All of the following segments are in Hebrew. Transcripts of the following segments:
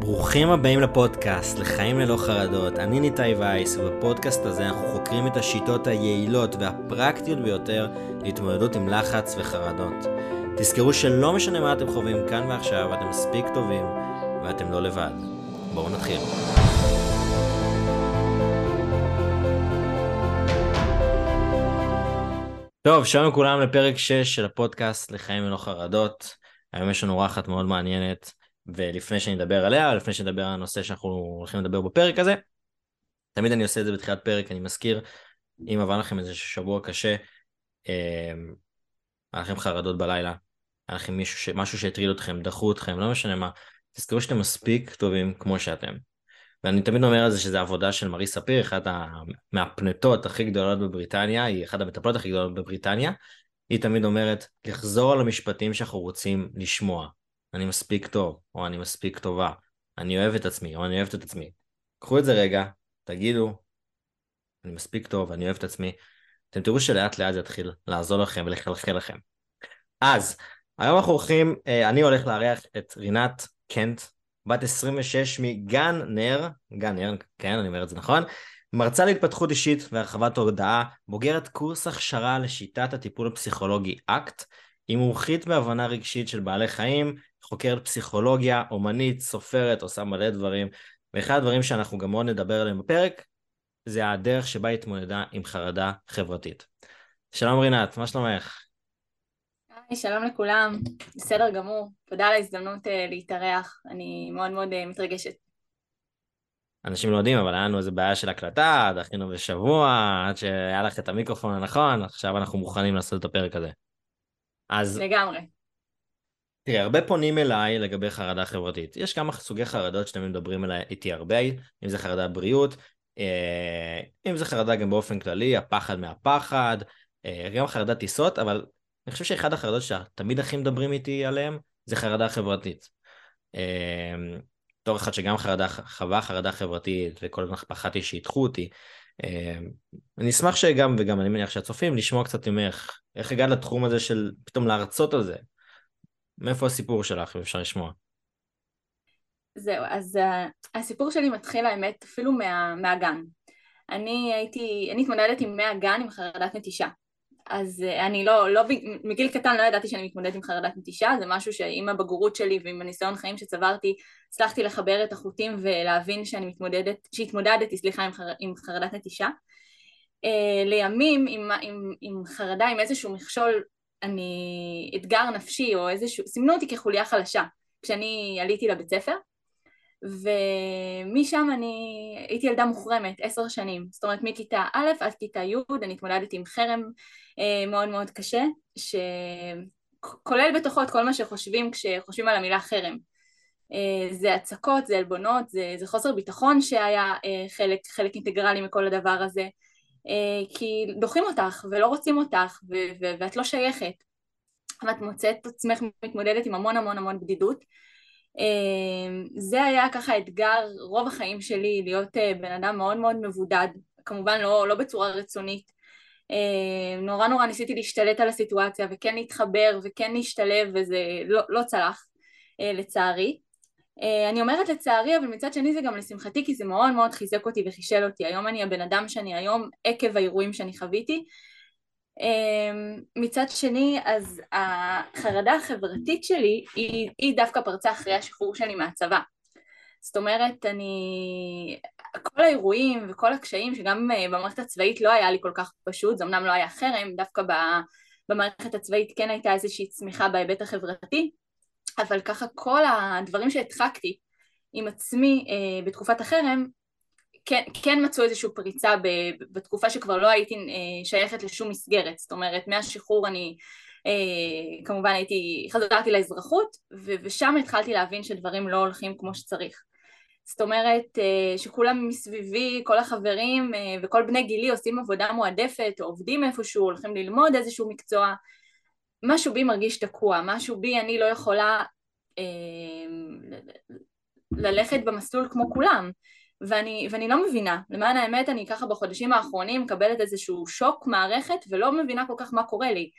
ברוכים הבאים לפודקאסט, לחיים ללא חרדות. אני ניתאי וייס, ובפודקאסט הזה אנחנו חוקרים את השיטות היעילות והפרקטיות ביותר להתמודדות עם לחץ וחרדות. תזכרו שלא משנה מה אתם חווים כאן ועכשיו, אתם מספיק טובים ואתם לא לבד. בואו נתחיל. טוב, שלום לכולם לפרק 6 של הפודקאסט לחיים ללא חרדות. היום יש לנו אורחת מאוד מעניינת. ולפני שאני אדבר עליה, לפני שאני אדבר על הנושא שאנחנו הולכים לדבר בפרק הזה, תמיד אני עושה את זה בתחילת פרק, אני מזכיר, אם עבר לכם איזה שבוע קשה, אה, היה לכם חרדות בלילה, היה לכם מישהו, משהו שהטריד אתכם, דחו אתכם, לא משנה מה, תזכרו שאתם מספיק טובים כמו שאתם. ואני תמיד אומר על זה שזה עבודה של מרי ספיר, אחת מהפנטות הכי גדולות בבריטניה, היא אחת המטפלות הכי גדולות בבריטניה, היא תמיד אומרת, לחזור על המשפטים שאנחנו רוצים לשמוע. אני מספיק טוב, או אני מספיק טובה, אני אוהב את עצמי, או אני אוהבת את עצמי. קחו את זה רגע, תגידו, אני מספיק טוב, אני אוהב את עצמי. אתם תראו שלאט לאט זה יתחיל לעזור לכם ולחלחל לכם. אז, היום אנחנו הולכים, אה, אני הולך לארח את רינת קנט, בת 26 מגן נר, גן נר, כן, אני אומר את זה נכון, מרצה להתפתחות אישית והרחבת הודעה, בוגרת קורס הכשרה לשיטת הטיפול הפסיכולוגי אקט, היא מומחית בהבנה רגשית של בעלי חיים, חוקרת פסיכולוגיה, אומנית, סופרת, עושה מלא דברים, ואחד הדברים שאנחנו גם מאוד נדבר עליהם בפרק, זה הדרך שבה היא התמודדה עם חרדה חברתית. שלום רינת, מה שלומך? היי, שלום לכולם, בסדר גמור, תודה על ההזדמנות uh, להתארח, אני מאוד מאוד uh, מתרגשת. אנשים לא יודעים, אבל היה לנו איזה בעיה של הקלטה, דחינו בשבוע, עד שהיה לך את המיקרופון הנכון, עכשיו אנחנו מוכנים לעשות את הפרק הזה. אז... לגמרי. תראה, הרבה פונים אליי לגבי חרדה חברתית. יש כמה סוגי חרדות שאתם מדברים אליי איתי הרבה, אם זה חרדה בריאות, אה, אם זה חרדה גם באופן כללי, הפחד מהפחד, אה, גם חרדת טיסות, אבל אני חושב שאחד החרדות שתמיד הכי מדברים איתי עליהם, זה חרדה חברתית. אה, בתור אחד שגם חרדה, חווה חרדה חברתית, וכל הזמן פחדתי שידחו אותי. אני אשמח שגם, וגם אני מניח שהצופים, לשמוע קצת ממך, איך הגעת לתחום הזה של פתאום להרצות על זה, מאיפה הסיפור שלך, אם אפשר לשמוע? זהו, אז uh, הסיפור שלי מתחיל האמת אפילו מה, מהגן. אני הייתי, אני התמודדת עם מהגן עם חרדת נטישה. אז uh, אני לא, לא, מגיל קטן לא ידעתי שאני מתמודדת עם חרדת נטישה, זה משהו שעם הבגרות שלי ועם הניסיון חיים שצברתי, הצלחתי לחבר את החוטים ולהבין שאני מתמודדת, שהתמודדתי, סליחה, עם, חר, עם חרדת נטישה. Uh, לימים עם, עם, עם חרדה, עם איזשהו מכשול אני, אתגר נפשי או איזשהו, סימנו אותי כחוליה חלשה כשאני עליתי לבית ספר ומשם אני הייתי ילדה מוחרמת עשר שנים, זאת אומרת מכיתה א' עד כיתה י' אני התמודדתי עם חרם אה, מאוד מאוד קשה שכולל בתוכו את כל מה שחושבים כשחושבים על המילה חרם. אה, זה הצקות, זה עלבונות, זה, זה חוסר ביטחון שהיה אה, חלק, חלק אינטגרלי מכל הדבר הזה כי דוחים אותך ולא רוצים אותך ואת לא שייכת. ואת מוצאת את עצמך מתמודדת עם המון המון המון בדידות. אה, זה היה ככה אתגר רוב החיים שלי להיות אה, בן אדם מאוד מאוד מבודד כמובן לא, לא בצורה רצונית. נורא נורא ניסיתי להשתלט על הסיטואציה וכן להתחבר וכן להשתלב וזה לא, לא צלח לצערי. אה, אני אומרת לצערי, אבל מצד שני זה גם לשמחתי, כי זה מאוד מאוד חיזק אותי וחישל אותי. היום אני הבן אדם שאני היום עקב האירועים שאני חוויתי. אה, מצד שני, אז החרדה החברתית שלי היא, היא דווקא פרצה אחרי השחרור שלי מהצבא. זאת אומרת, אני... כל האירועים וכל הקשיים, שגם אה, במערכת הצבאית לא היה לי כל כך פשוט, זה אמנם לא היה חרם, דווקא במערכת הצבאית כן הייתה איזושהי צמיחה בהיבט החברתי, אבל ככה כל הדברים שהדחקתי עם עצמי אה, בתקופת החרם כן, כן מצאו איזושהי פריצה ב, בתקופה שכבר לא הייתי אה, שייכת לשום מסגרת, זאת אומרת מהשחרור אני אה, כמובן הייתי, חזרתי לאזרחות ו, ושם התחלתי להבין שדברים לא הולכים כמו שצריך. זאת אומרת אה, שכולם מסביבי, כל החברים אה, וכל בני גילי עושים עבודה מועדפת או עובדים איפשהו, הולכים ללמוד איזשהו מקצוע משהו בי מרגיש תקוע, משהו בי אני לא יכולה אה, ללכת במסלול כמו כולם ואני, ואני לא מבינה, למען האמת אני ככה בחודשים האחרונים מקבלת איזשהו שוק מערכת ולא מבינה כל כך מה קורה לי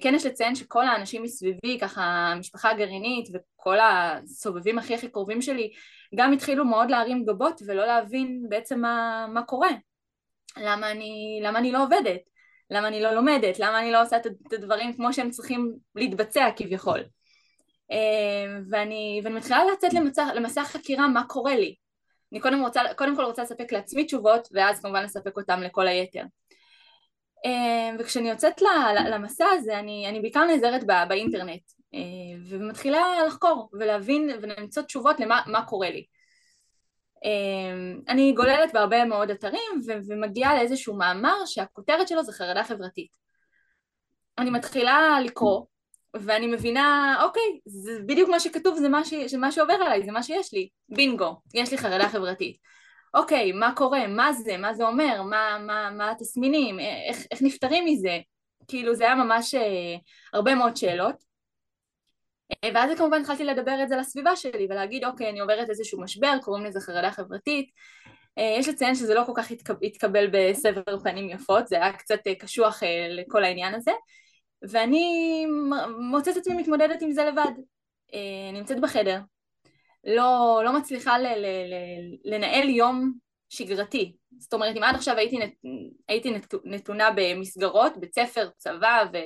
כן יש לציין שכל האנשים מסביבי, ככה המשפחה הגרעינית וכל הסובבים הכי הכי קרובים שלי גם התחילו מאוד להרים גבות ולא להבין בעצם מה, מה קורה. למה אני, למה אני לא עובדת? למה אני לא לומדת? למה אני לא עושה את הדברים כמו שהם צריכים להתבצע כביכול? אה, ואני, ואני מתחילה לצאת למסע, למסע חקירה מה קורה לי. אני קודם, רוצה, קודם כל רוצה לספק לעצמי תשובות ואז כמובן לספק אותם לכל היתר. אה, וכשאני יוצאת למסע הזה אני, אני בעיקר נעזרת בא, באינטרנט אה, ומתחילה לחקור ולהבין ולמצוא תשובות למה קורה לי. אני גוללת בהרבה מאוד אתרים ומגיעה לאיזשהו מאמר שהכותרת שלו זה חרדה חברתית. אני מתחילה לקרוא ואני מבינה, אוקיי, זה בדיוק מה שכתוב, זה מה, ש... מה שעובר עליי, זה מה שיש לי, בינגו, יש לי חרדה חברתית. אוקיי, מה קורה, מה זה, מה זה אומר, מה, מה, מה התסמינים, איך, איך נפטרים מזה, כאילו זה היה ממש אה, הרבה מאוד שאלות. אה, ואז כמובן התחלתי לדבר את זה לסביבה שלי ולהגיד אוקיי אני עוברת איזשהו משבר קוראים לזה חרדה חברתית. אה, יש לציין שזה לא כל כך התקבל בסבר פנים יפות זה היה קצת אה, קשוח לכל העניין הזה. ואני מוצאת עצמי מתמודדת עם זה לבד. נמצאת בחדר. לא, לא מצליחה ל, ל, ל, לנהל יום שגרתי. זאת אומרת אם עד עכשיו הייתי, נת, הייתי נתונה במסגרות בית ספר צבא ו...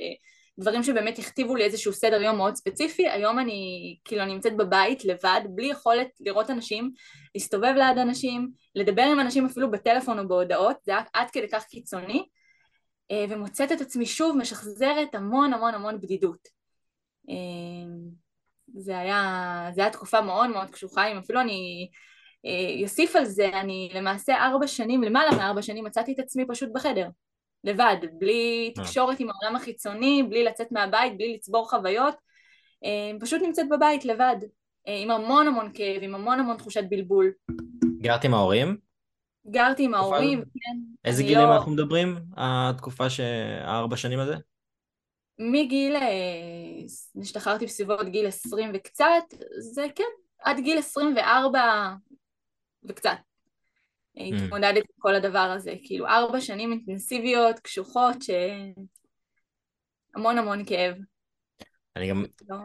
דברים שבאמת הכתיבו לי איזשהו סדר יום מאוד ספציפי, היום אני כאילו נמצאת בבית לבד, בלי יכולת לראות אנשים, להסתובב ליד אנשים, לדבר עם אנשים אפילו בטלפון או בהודעות, זה היה עד כדי כך קיצוני, אה, ומוצאת את עצמי שוב משחזרת המון המון המון בדידות. אה, זה היה, זה היה תקופה מאוד מאוד קשוחה, אם אפילו אני אוסיף על זה, אני למעשה ארבע שנים, למעלה מארבע שנים מצאתי את עצמי פשוט בחדר. לבד, בלי אה. תקשורת עם העולם החיצוני, בלי לצאת מהבית, בלי לצבור חוויות, אה, פשוט נמצאת בבית לבד, אה, עם המון המון כאב, עם המון המון תחושת בלבול. גרת עם ההורים? גרתי עם ההורים, כן. איזה גילים לא... אנחנו מדברים, התקופה, ש... הארבע שנים הזה? מגיל, השתחררתי בסביבות גיל 20 וקצת, זה כן, עד גיל 24 וקצת. התמודדת עם כל הדבר הזה, כאילו ארבע שנים אינטנסיביות, קשוחות, שהמון המון כאב. אני גם, לא...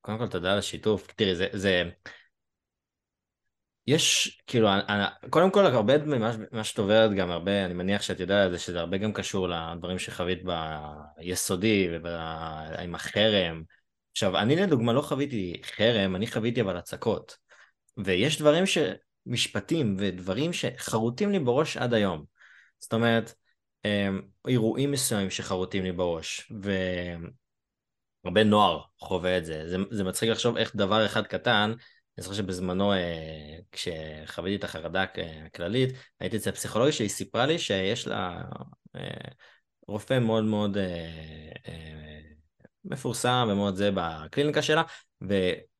קודם כל תודה על השיתוף, תראי זה, זה, יש, כאילו, קודם כל הרבה ממה שאת עוברת גם הרבה, אני מניח שאת יודעת זה שזה הרבה גם קשור לדברים שחווית ביסודי ועם החרם. עכשיו, אני לדוגמה לא חוויתי חרם, אני חוויתי אבל הצקות. ויש דברים ש... משפטים ודברים שחרוטים לי בראש עד היום. זאת אומרת, אמ, אירועים מסוימים שחרוטים לי בראש, והרבה נוער חווה את זה. זה. זה מצחיק לחשוב איך דבר אחד קטן, אני זוכר שבזמנו, אה, כשחוויתי את החרדה הכללית, הייתי אצל פסיכולוגיה שהיא סיפרה לי שיש לה אה, רופא מאוד מאוד אה, מפורסם ומאוד זה בקליניקה שלה,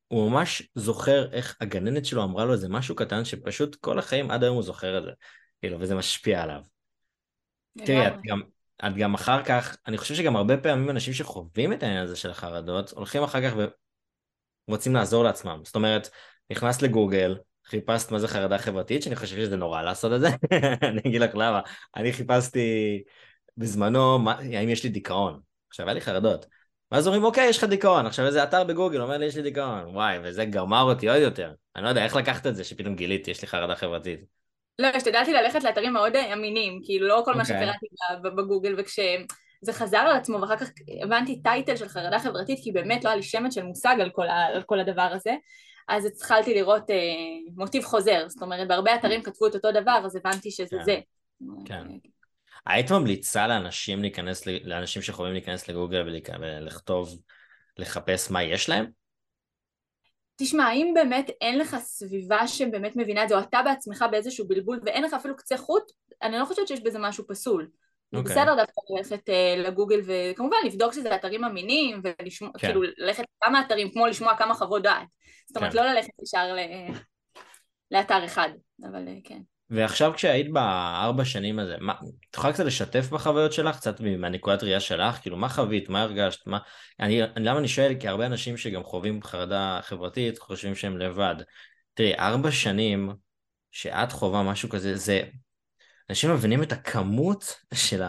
הוא ממש זוכר איך הגננת שלו אמרה לו איזה משהו קטן שפשוט כל החיים עד היום הוא זוכר את זה, כאילו, וזה משפיע עליו. תראי, את גם, את גם אחר כך, אני חושב שגם הרבה פעמים אנשים שחווים את העניין הזה של החרדות, הולכים אחר כך ורוצים לעזור לעצמם. זאת אומרת, נכנס לגוגל, חיפשת מה זה חרדה חברתית, שאני חושב שזה נורא לעשות את זה, אני אגיד לך למה. אני חיפשתי בזמנו, מה, האם יש לי דיכאון. עכשיו, היה לי חרדות. ואז אומרים, אוקיי, יש לך דיכאון. עכשיו איזה אתר בגוגל אומר לי, יש לי דיכאון. וואי, וזה גמר אותי עוד יותר. אני לא יודע, איך לקחת את זה שפתאום גיליתי, יש לי חרדה חברתית. לא, השתדלתי ללכת לאתרים מאוד אמינים, כאילו לא כל מה אוקיי. שקראתי בגוגל, וכשזה חזר על עצמו, ואחר כך הבנתי טייטל של חרדה חברתית, כי באמת לא היה לי שמץ של מושג על כל, על כל הדבר הזה, אז התחלתי לראות אה, מוטיב חוזר, זאת אומרת, בהרבה אתרים כתבו את אותו דבר, אז הבנתי שזה כן. זה. כן. היית ממליצה לאנשים להיכנס, לאנשים שיכולים להיכנס לגוגל ולכתוב, לחפש מה יש להם? תשמע, האם באמת אין לך סביבה שבאמת מבינה את זה, או אתה בעצמך באיזשהו בלבול ואין לך אפילו קצה חוט, אני לא חושבת שיש בזה משהו פסול. Okay. אוקיי. בסדר דווקא ללכת uh, לגוגל וכמובן לבדוק שזה אתרים אמינים ולשמוע, כן. כאילו ללכת לכמה אתרים כמו לשמוע כמה חוות דעת. זאת אומרת כן. לא ללכת ישר ל... לאתר אחד, אבל uh, כן. ועכשיו כשהיית בארבע שנים הזה, מה, יכולה קצת לשתף בחוויות שלך, קצת מהנקודת ראייה שלך, כאילו מה חווית, מה הרגשת, מה... אני, למה אני שואל? כי הרבה אנשים שגם חווים חרדה חברתית חושבים שהם לבד. תראי, ארבע שנים שאת חווה משהו כזה, זה... אנשים מבינים את הכמות של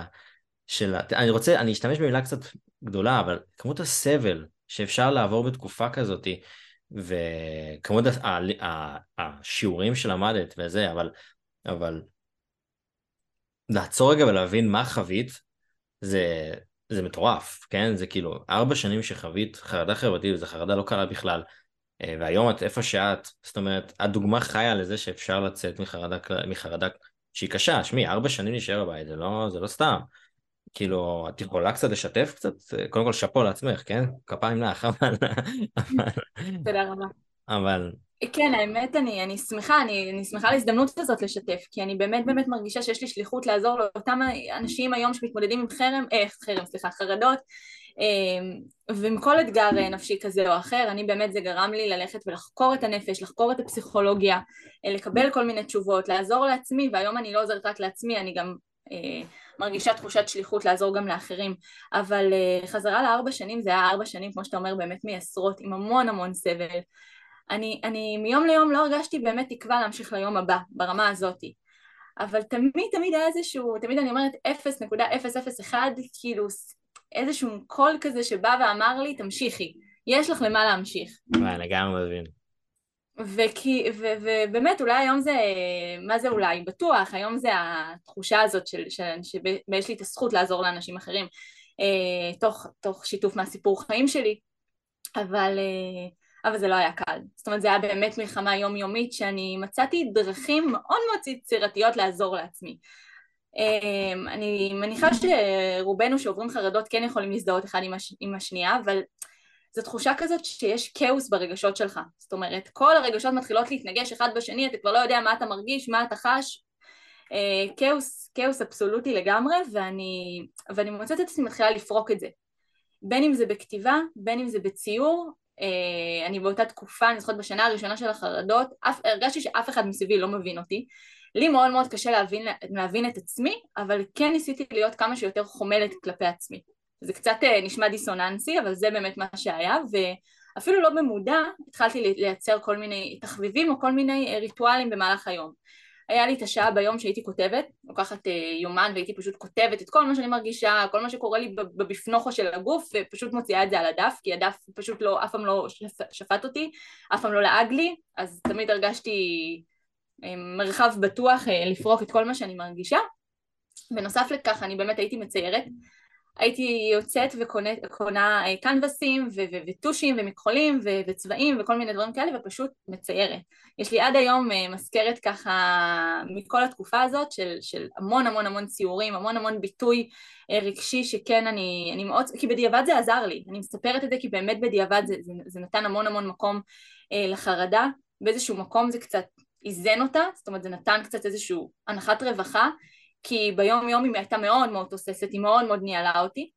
של, אני רוצה, אני אשתמש במילה קצת גדולה, אבל כמות הסבל שאפשר לעבור בתקופה כזאת, וכמות השיעורים שלמדת וזה, אבל, אבל לעצור רגע ולהבין מה חווית, זה, זה מטורף, כן? זה כאילו ארבע שנים שחווית חרדה חברתית, וזו חרדה לא קלה בכלל, אה, והיום את איפה שאת, זאת אומרת, את דוגמה חיה לזה שאפשר לצאת מחרדה, מחרדה שהיא קשה, שמי, ארבע שנים להישאר בבית, זה לא, זה לא סתם. כאילו, את יכולה קצת לשתף קצת? קודם כל שאפו לעצמך, כן? כפיים לך, אבל... תודה רבה. אבל... כן, האמת, אני, אני שמחה, אני, אני שמחה על ההזדמנות הזאת לשתף, כי אני באמת באמת מרגישה שיש לי שליחות לעזור לאותם אנשים היום שמתמודדים עם חרם, אה, חרם, סליחה, חרדות, אה, ועם כל אתגר נפשי כזה או אחר, אני באמת, זה גרם לי ללכת ולחקור את הנפש, לחקור את הפסיכולוגיה, אה, לקבל כל מיני תשובות, לעזור לעצמי, והיום אני לא עוזרת רק לעצמי, אני גם... אה, מרגישה תחושת שליחות לעזור גם לאחרים, אבל uh, חזרה לארבע שנים זה היה ארבע שנים, כמו שאתה אומר, באמת מעשרות, עם המון המון סבל. אני, אני מיום ליום לא הרגשתי באמת תקווה להמשיך ליום הבא, ברמה הזאתי. אבל תמיד תמיד היה איזשהו, תמיד אני אומרת 0.001, כאילו איזשהו קול כזה שבא ואמר לי, תמשיכי, יש לך למה להמשיך. וואי, לגמרי מבין. וכי, ו, ובאמת אולי היום זה, מה זה אולי? בטוח, היום זה התחושה הזאת של, של, שיש לי את הזכות לעזור לאנשים אחרים אה, תוך, תוך שיתוף מהסיפור חיים שלי, אבל, אה, אבל זה לא היה קל. זאת אומרת זה היה באמת מלחמה יומיומית שאני מצאתי דרכים מאוד מאוד יצירתיות לעזור לעצמי. אה, אני מניחה שרובנו שעוברים חרדות כן יכולים להזדהות אחד עם, הש, עם השנייה, אבל זו תחושה כזאת שיש כאוס ברגשות שלך. זאת אומרת, כל הרגשות מתחילות להתנגש אחד בשני, אתה כבר לא יודע מה אתה מרגיש, מה אתה חש. אה, כאוס, כאוס אבסולוטי לגמרי, ואני, ואני מוצאת את עצמי מתחילה לפרוק את זה. בין אם זה בכתיבה, בין אם זה בציור. אה, אני באותה תקופה, אני זוכרת בשנה הראשונה של החרדות, אף, הרגשתי שאף אחד מסביבי לא מבין אותי. לי מאוד מאוד קשה להבין, להבין את עצמי, אבל כן ניסיתי להיות כמה שיותר חומלת כלפי עצמי. זה קצת אה, נשמע דיסוננסי, אבל זה באמת מה שהיה, ואפילו לא במודע התחלתי לייצר כל מיני תחביבים או כל מיני אה, ריטואלים במהלך היום. היה לי את השעה ביום שהייתי כותבת, לוקחת אה, יומן והייתי פשוט כותבת את כל מה שאני מרגישה, כל מה שקורה לי בבפנוכו של הגוף, ופשוט מוציאה את זה על הדף, כי הדף פשוט לא, אף פעם לא שפט אותי, אף פעם לא לעג לי, אז תמיד הרגשתי מרחב בטוח לפרוק את כל מה שאני מרגישה. בנוסף לכך אני באמת הייתי מציירת, הייתי יוצאת וקונה אה, קנבסים וטושים ומכחולים וצבעים וכל מיני דברים כאלה ופשוט מציירת. יש לי עד היום אה, מזכרת ככה מכל התקופה הזאת של, של המון המון המון ציורים, המון המון ביטוי אה, רגשי שכן אני, אני מאוד, כי בדיעבד זה עזר לי, אני מספרת את זה כי באמת בדיעבד זה, זה, זה נתן המון המון מקום לחרדה, באיזשהו מקום זה קצת איזן אותה, זאת אומרת זה נתן קצת איזושהי הנחת רווחה כי ביום יום היא הייתה מאוד מאוד תוססת, היא מאוד מאוד ניהלה אותי.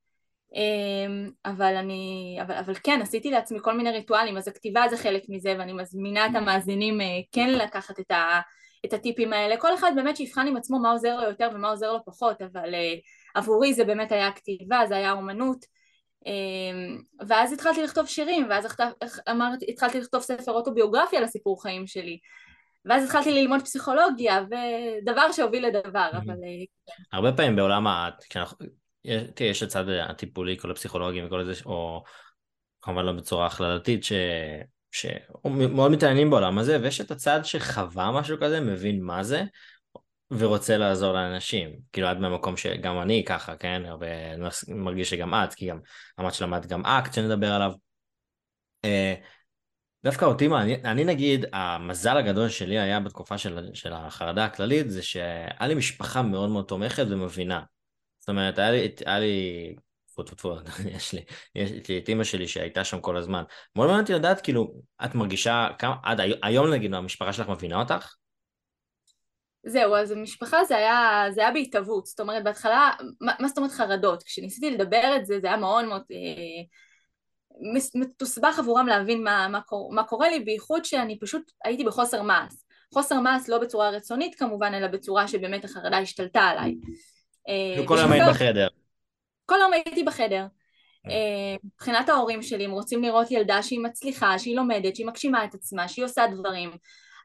אמ, אבל אני, אבל, אבל כן, עשיתי לעצמי כל מיני ריטואלים, אז הכתיבה זה חלק מזה ואני מזמינה את המאזינים אה, כן לקחת את, ה, את הטיפים האלה, כל אחד באמת שיבחן עם עצמו מה עוזר לו יותר ומה עוזר לו פחות, אבל אה, עבורי זה באמת היה הכתיבה, זה היה אומנות אמ, ואז התחלתי לכתוב שירים, ואז התחלתי לכתוב ספר אוטוביוגרפיה לסיפור חיים שלי ואז התחלתי ללמוד פסיכולוגיה, ודבר שהוביל לדבר, אבל... אה, הרבה פעמים בעולם ה... תראה, יש הצד הטיפולי, כל הפסיכולוגים וכל זה, או כמובן לא בצורה הכללתית, ש... שמאוד מתעניינים בעולם הזה, ויש את הצד שחווה משהו כזה, מבין מה זה, ורוצה לעזור לאנשים. כאילו עד מהמקום שגם אני ככה, כן? ואני מרגיש שגם את, כי גם אמרת שלמדת גם אקט שנדבר עליו. דווקא אותי, אני, אני נגיד, המזל הגדול שלי היה בתקופה של, של החרדה הכללית, זה שהיה לי משפחה מאוד מאוד תומכת ומבינה. זאת אומרת, היה לי, היה לי, טפו טפו טפו, יש לי, יש לי את אימא שלי שהייתה שם כל הזמן. מאוד מעניין אותי לדעת, כאילו, את מרגישה, כמה, עד היום נגיד, המשפחה שלך מבינה אותך? זהו, אז המשפחה זה היה, זה היה בהתהוות, זאת אומרת בהתחלה, מה, מה זאת אומרת חרדות? כשניסיתי לדבר את זה, זה היה מאוד מאוד אה, מתוסבך עבורם להבין מה, מה, קור, מה קורה לי, בייחוד שאני פשוט הייתי בחוסר מעש. חוסר מעש לא בצורה רצונית כמובן, אלא בצורה שבאמת החרדה השתלטה עליי. אה, כל היום היית בחדר. כל היום הייתי בחדר. אה, מבחינת ההורים שלי, הם רוצים לראות ילדה שהיא מצליחה, שהיא לומדת, שהיא מגשימה את עצמה, שהיא עושה דברים.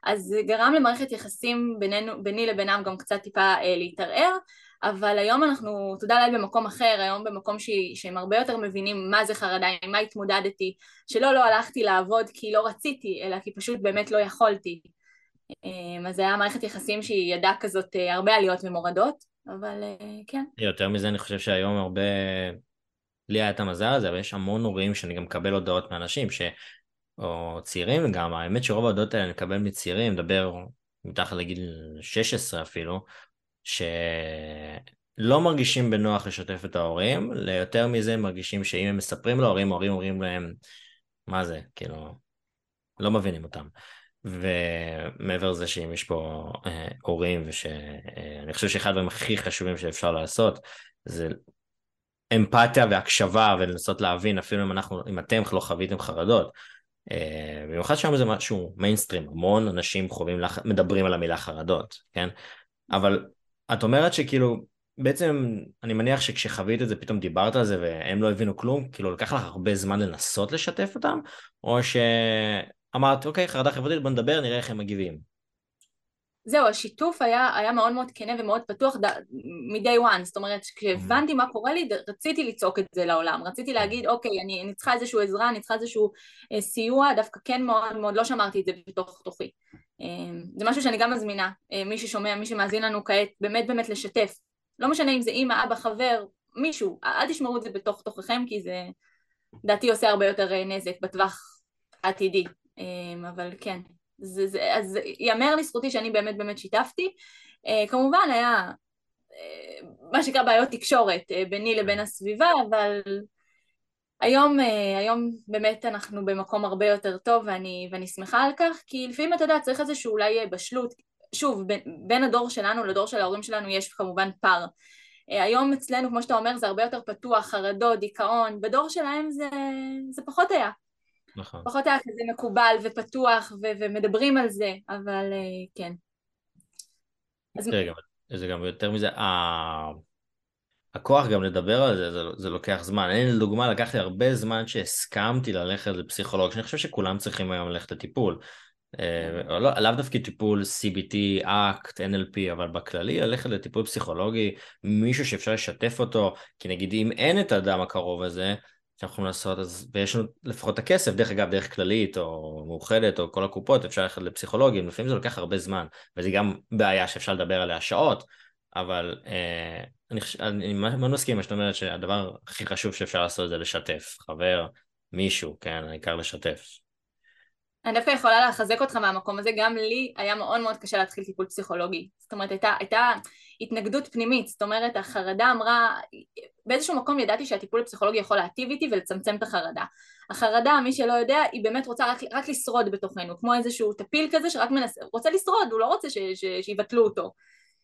אז זה גרם למערכת יחסים בינינו, ביני לבינם גם קצת טיפה אה, להתערער, אבל היום אנחנו, תודה לאל, במקום אחר, היום במקום ש... שהם הרבה יותר מבינים מה זה חרדה, עם מה התמודדתי, שלא, לא הלכתי לעבוד כי לא רציתי, אלא כי פשוט באמת לא יכולתי. אז זה היה מערכת יחסים שהיא ידעה כזאת אה, הרבה עליות ומורדות, אבל אה, כן. יותר מזה, אני חושב שהיום הרבה... לי היה את המזל הזה, אבל יש המון הורים שאני גם מקבל הודעות מאנשים, ש... או צעירים גם, האמת שרוב ההודעות האלה אני מקבל מצעירים, מדבר מתחת לגיל 16 אפילו, שלא מרגישים בנוח לשתף את ההורים, ליותר מזה הם מרגישים שאם הם מספרים להורים, ההורים אומרים להם, מה זה, כאילו, לא מבינים אותם. ומעבר לזה שאם יש פה אה, הורים, ושאני אה, חושב שאחד הדברים הכי חשובים שאפשר לעשות, זה אמפתיה והקשבה ולנסות להבין אפילו אם אנחנו, אם אתם לא חוויתם חרדות. אה, במיוחד שם זה משהו מיינסטרים, המון אנשים חווים, מדברים על המילה חרדות, כן? אבל את אומרת שכאילו, בעצם אני מניח שכשחווית את זה פתאום דיברת על זה והם לא הבינו כלום, כאילו לקח לך הרבה זמן לנסות לשתף אותם, או שאמרת אוקיי חרדה חברתית בוא נדבר נראה איך הם מגיבים. זהו, השיתוף היה, היה מאוד מאוד כנה ומאוד פתוח מ-day one, זאת אומרת, כשהבנתי מה קורה לי, רציתי לצעוק את זה לעולם, רציתי להגיד, אוקיי, אני, אני צריכה איזושהי עזרה, אני צריכה איזשהו אה, סיוע, דווקא כן מאוד מאוד, לא שמרתי את זה בתוך תוכי. אה, זה משהו שאני גם מזמינה, אה, מי ששומע, מי שמאזין לנו כעת, באמת באמת לשתף. לא משנה אם זה אימא, אבא, חבר, מישהו, אל תשמרו את זה בתוך תוככם, כי זה, לדעתי, עושה הרבה יותר אה, נזק בטווח העתידי, אה, אבל כן. זה, זה, אז ייאמר לזכותי שאני באמת באמת שיתפתי. Uh, כמובן היה מה שנקרא בעיות תקשורת ביני לבין הסביבה, אבל היום, uh, היום באמת אנחנו במקום הרבה יותר טוב ואני, ואני שמחה על כך, כי לפעמים אתה יודע צריך איזשהו אולי בשלות, שוב בין, בין הדור שלנו לדור של ההורים שלנו יש כמובן פער. Uh, היום אצלנו כמו שאתה אומר זה הרבה יותר פתוח, חרדות, דיכאון, בדור שלהם זה, זה פחות היה. נכון. פחות היה כזה מקובל ופתוח ו- ומדברים על זה, אבל כן. אז... רגע, זה גם יותר מזה. הכוח גם לדבר על זה, זה, זה לוקח זמן. אני לדוגמה, לקח לי הרבה זמן שהסכמתי ללכת לפסיכולוג, שאני חושב שכולם צריכים היום ללכת לטיפול. אה, לא, לאו דווקא טיפול CBT, ACT, NLP, אבל בכללי ללכת לטיפול פסיכולוגי, מישהו שאפשר לשתף אותו, כי נגיד אם אין את האדם הקרוב הזה, שאנחנו יכולים לעשות, אז, ויש לנו לפחות את הכסף, דרך אגב, דרך כללית או מאוחדת או כל הקופות, אפשר ללכת לפסיכולוגים, לפעמים זה לוקח הרבה זמן, וזה גם בעיה שאפשר לדבר עליה שעות, אבל אה, אני, אני מאוד מסכים עם מה שאת אומרת, שהדבר הכי חשוב שאפשר לעשות זה לשתף, חבר, מישהו, כן, העיקר לשתף. אני דווקא יכולה לחזק אותך מהמקום הזה, גם לי היה מאוד מאוד קשה להתחיל טיפול פסיכולוגי. זאת אומרת, הייתה, הייתה התנגדות פנימית, זאת אומרת, החרדה אמרה, באיזשהו מקום ידעתי שהטיפול הפסיכולוגי יכול להטיב איתי ולצמצם את החרדה. החרדה, מי שלא יודע, היא באמת רוצה רק, רק לשרוד בתוכנו, כמו איזשהו טפיל כזה שרק מנסה, רוצה לשרוד, הוא לא רוצה ש, ש, שיבטלו אותו.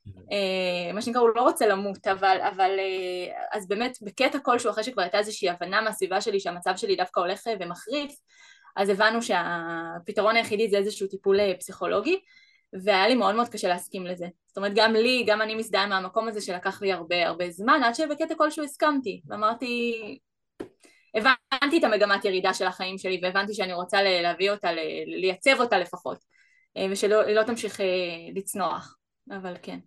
אה, מה שנקרא, הוא לא רוצה למות, אבל, אבל אה, אז באמת בקטע כלשהו, אחרי שכבר הייתה איזושהי הבנה מהסביבה שלי שהמצב שלי דווקא הולך ומחריף, אז הבנו שהפתרון היחידי זה איזשהו טיפול אה, פסיכולוגי והיה לי מאוד מאוד קשה להסכים לזה. זאת אומרת גם לי, גם אני מזדהה מהמקום הזה שלקח לי הרבה הרבה זמן עד שבקטע כלשהו הסכמתי ואמרתי הבנתי את המגמת ירידה של החיים שלי והבנתי שאני רוצה להביא אותה, לייצב אותה לפחות אה, ושלא לא תמשיך אה, לצנוח, אבל כן.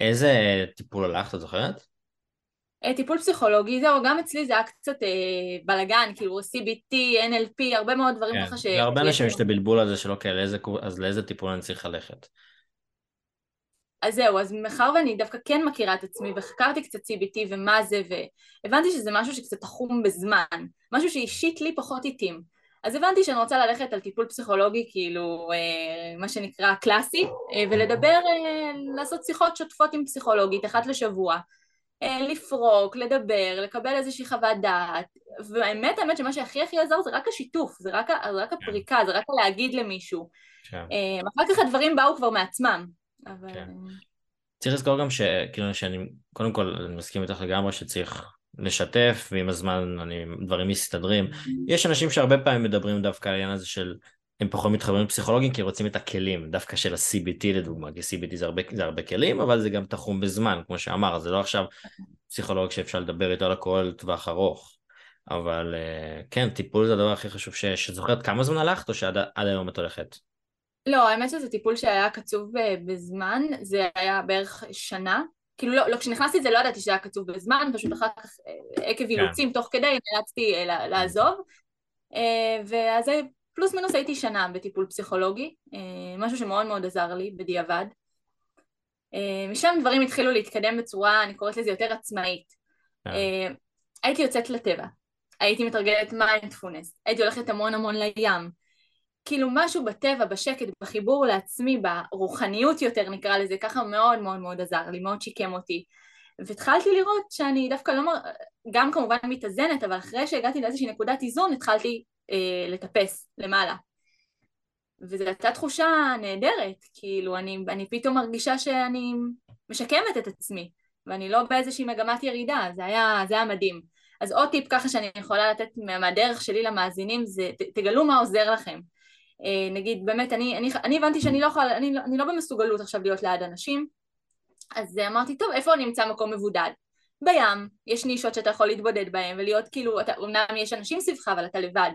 איזה טיפול הלכת, את זוכרת? אה, טיפול פסיכולוגי, זהו, גם אצלי זה היה קצת אה, בלאגן, כאילו CBT, NLP, הרבה מאוד דברים כן. ככה ש... להרבה אנשים יש את הבלבול הזה של אוקיי, לאיזה, אז לאיזה טיפול אני צריך ללכת. אז זהו, אז מאחר ואני דווקא כן מכירה את עצמי וחקרתי קצת CBT ומה זה והבנתי שזה משהו שקצת תחום בזמן, משהו שאישית לי פחות התאים. אז הבנתי שאני רוצה ללכת על טיפול פסיכולוגי כאילו אה, מה שנקרא קלאסי אה, ולדבר, אה, לעשות שיחות שוטפות עם פסיכולוגית אחת לשבוע אה, לפרוק, לדבר, לקבל איזושהי חוות דעת והאמת האמת שמה שהכי הכי עזר זה רק השיתוף, זה רק, זה רק הפריקה, זה רק להגיד למישהו כן. אה, אחר כך הדברים באו כבר מעצמם אבל... כן. צריך לזכור גם שכאילו שאני קודם כל אני מסכים איתך לגמרי שצריך לשתף ועם הזמן אני, דברים מסתדרים יש אנשים שהרבה פעמים מדברים דווקא על העניין הזה של הם פחות מתחברים לפסיכולוגים כי רוצים את הכלים, דווקא של ה-CBT לדוגמה, כי CBT זה הרבה, זה הרבה כלים, אבל זה גם תחום בזמן, כמו שאמר, זה לא עכשיו פסיכולוג שאפשר לדבר איתו על הכל טווח ארוך. אבל אה, כן, טיפול זה הדבר הכי חשוב ש... שזוכרת כמה זמן הלכת או שעד היום את הולכת? לא, האמת שזה טיפול שהיה קצוב בזמן, זה היה בערך שנה. כאילו לא, לא כשנכנסתי זה לא ידעתי שזה היה קצוב בזמן, פשוט אחר כך עקב אילוצים כן. תוך כדי נאלצתי לעזוב. ואז פלוס מינוס הייתי שנה בטיפול פסיכולוגי, משהו שמאוד מאוד עזר לי בדיעבד. משם דברים התחילו להתקדם בצורה, אני קוראת לזה יותר עצמאית. כן. הייתי יוצאת לטבע, הייתי מתרגלת מיינדפולנס, הייתי הולכת המון המון לים. כאילו משהו בטבע, בשקט, בחיבור לעצמי, ברוחניות יותר נקרא לזה, ככה מאוד מאוד מאוד עזר לי, מאוד שיקם אותי. והתחלתי לראות שאני דווקא לא, גם כמובן מתאזנת, אבל אחרי שהגעתי לאיזושהי נקודת איזון התחלתי אה, לטפס למעלה. וזו הייתה תחושה נהדרת, כאילו אני, אני פתאום מרגישה שאני משקמת את עצמי, ואני לא באיזושהי מגמת ירידה, זה היה, זה היה מדהים. אז עוד טיפ ככה שאני יכולה לתת מהדרך שלי למאזינים זה תגלו מה עוזר לכם. אה, נגיד באמת אני, אני, אני הבנתי שאני לא יכולה, אני, אני לא במסוגלות עכשיו להיות ליד אנשים אז אמרתי טוב איפה אני אמצא מקום מבודד? בים, יש נישות שאתה יכול להתבודד בהם ולהיות כאילו, אתה, אמנם יש אנשים סביבך אבל אתה לבד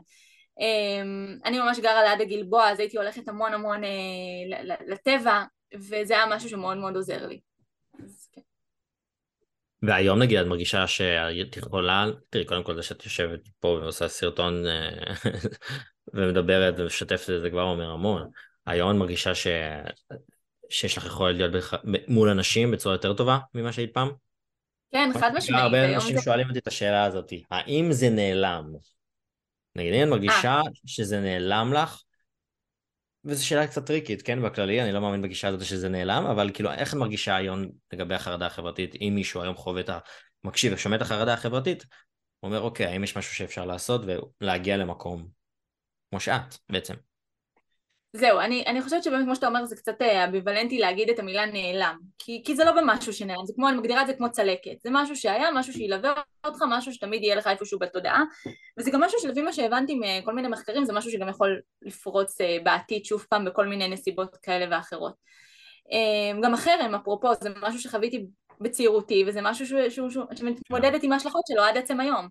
אמ, אני ממש גרה ליד הגלבוע אז הייתי הולכת המון המון אה, לטבע וזה היה משהו שמאוד מאוד עוזר לי אז, כן. והיום נגיד את מרגישה שאת יכולה, תראי קודם כל זה שאת יושבת פה ועושה סרטון אה, ומדברת ומשתפת את זה כבר אומר המון. היום את מרגישה ש... שיש לך יכולת להיות בח... מול אנשים בצורה יותר טובה ממה שהיית פעם? כן, חד משמעית. הרבה אנשים זה... שואלים אותי את השאלה הזאת, האם זה נעלם? נגיד, אני מרגישה 아. אה. שזה נעלם לך, וזו שאלה קצת טריקית, כן, בכללי, אני לא מאמין בגישה הזאת שזה נעלם, אבל כאילו, איך את מרגישה היום לגבי החרדה החברתית, אם מישהו היום חווה את ה... מקשיב ושומע את החרדה החברתית, הוא אומר, אוקיי, האם יש משהו שאפשר לעשות ולהגיע למקום כמו שאת, בעצם. זהו, אני, אני חושבת שבאמת כמו שאתה אומר זה קצת אה, אביוולנטי להגיד את המילה נעלם. כי, כי זה לא במשהו שנעלם, זה כמו, אני מגדירה את זה כמו צלקת. זה משהו שהיה, משהו שילווה אותך, משהו שתמיד יהיה לך איפשהו בתודעה. וזה גם משהו שלפי מה שהבנתי מכל מיני מחקרים זה משהו שגם יכול לפרוץ אה, בעתיד שוב פעם בכל מיני נסיבות כאלה ואחרות. אה, גם החרם אפרופו זה משהו שחוויתי בצעירותי וזה משהו שמתמודדת עם ההשלכות שלו עד עצם היום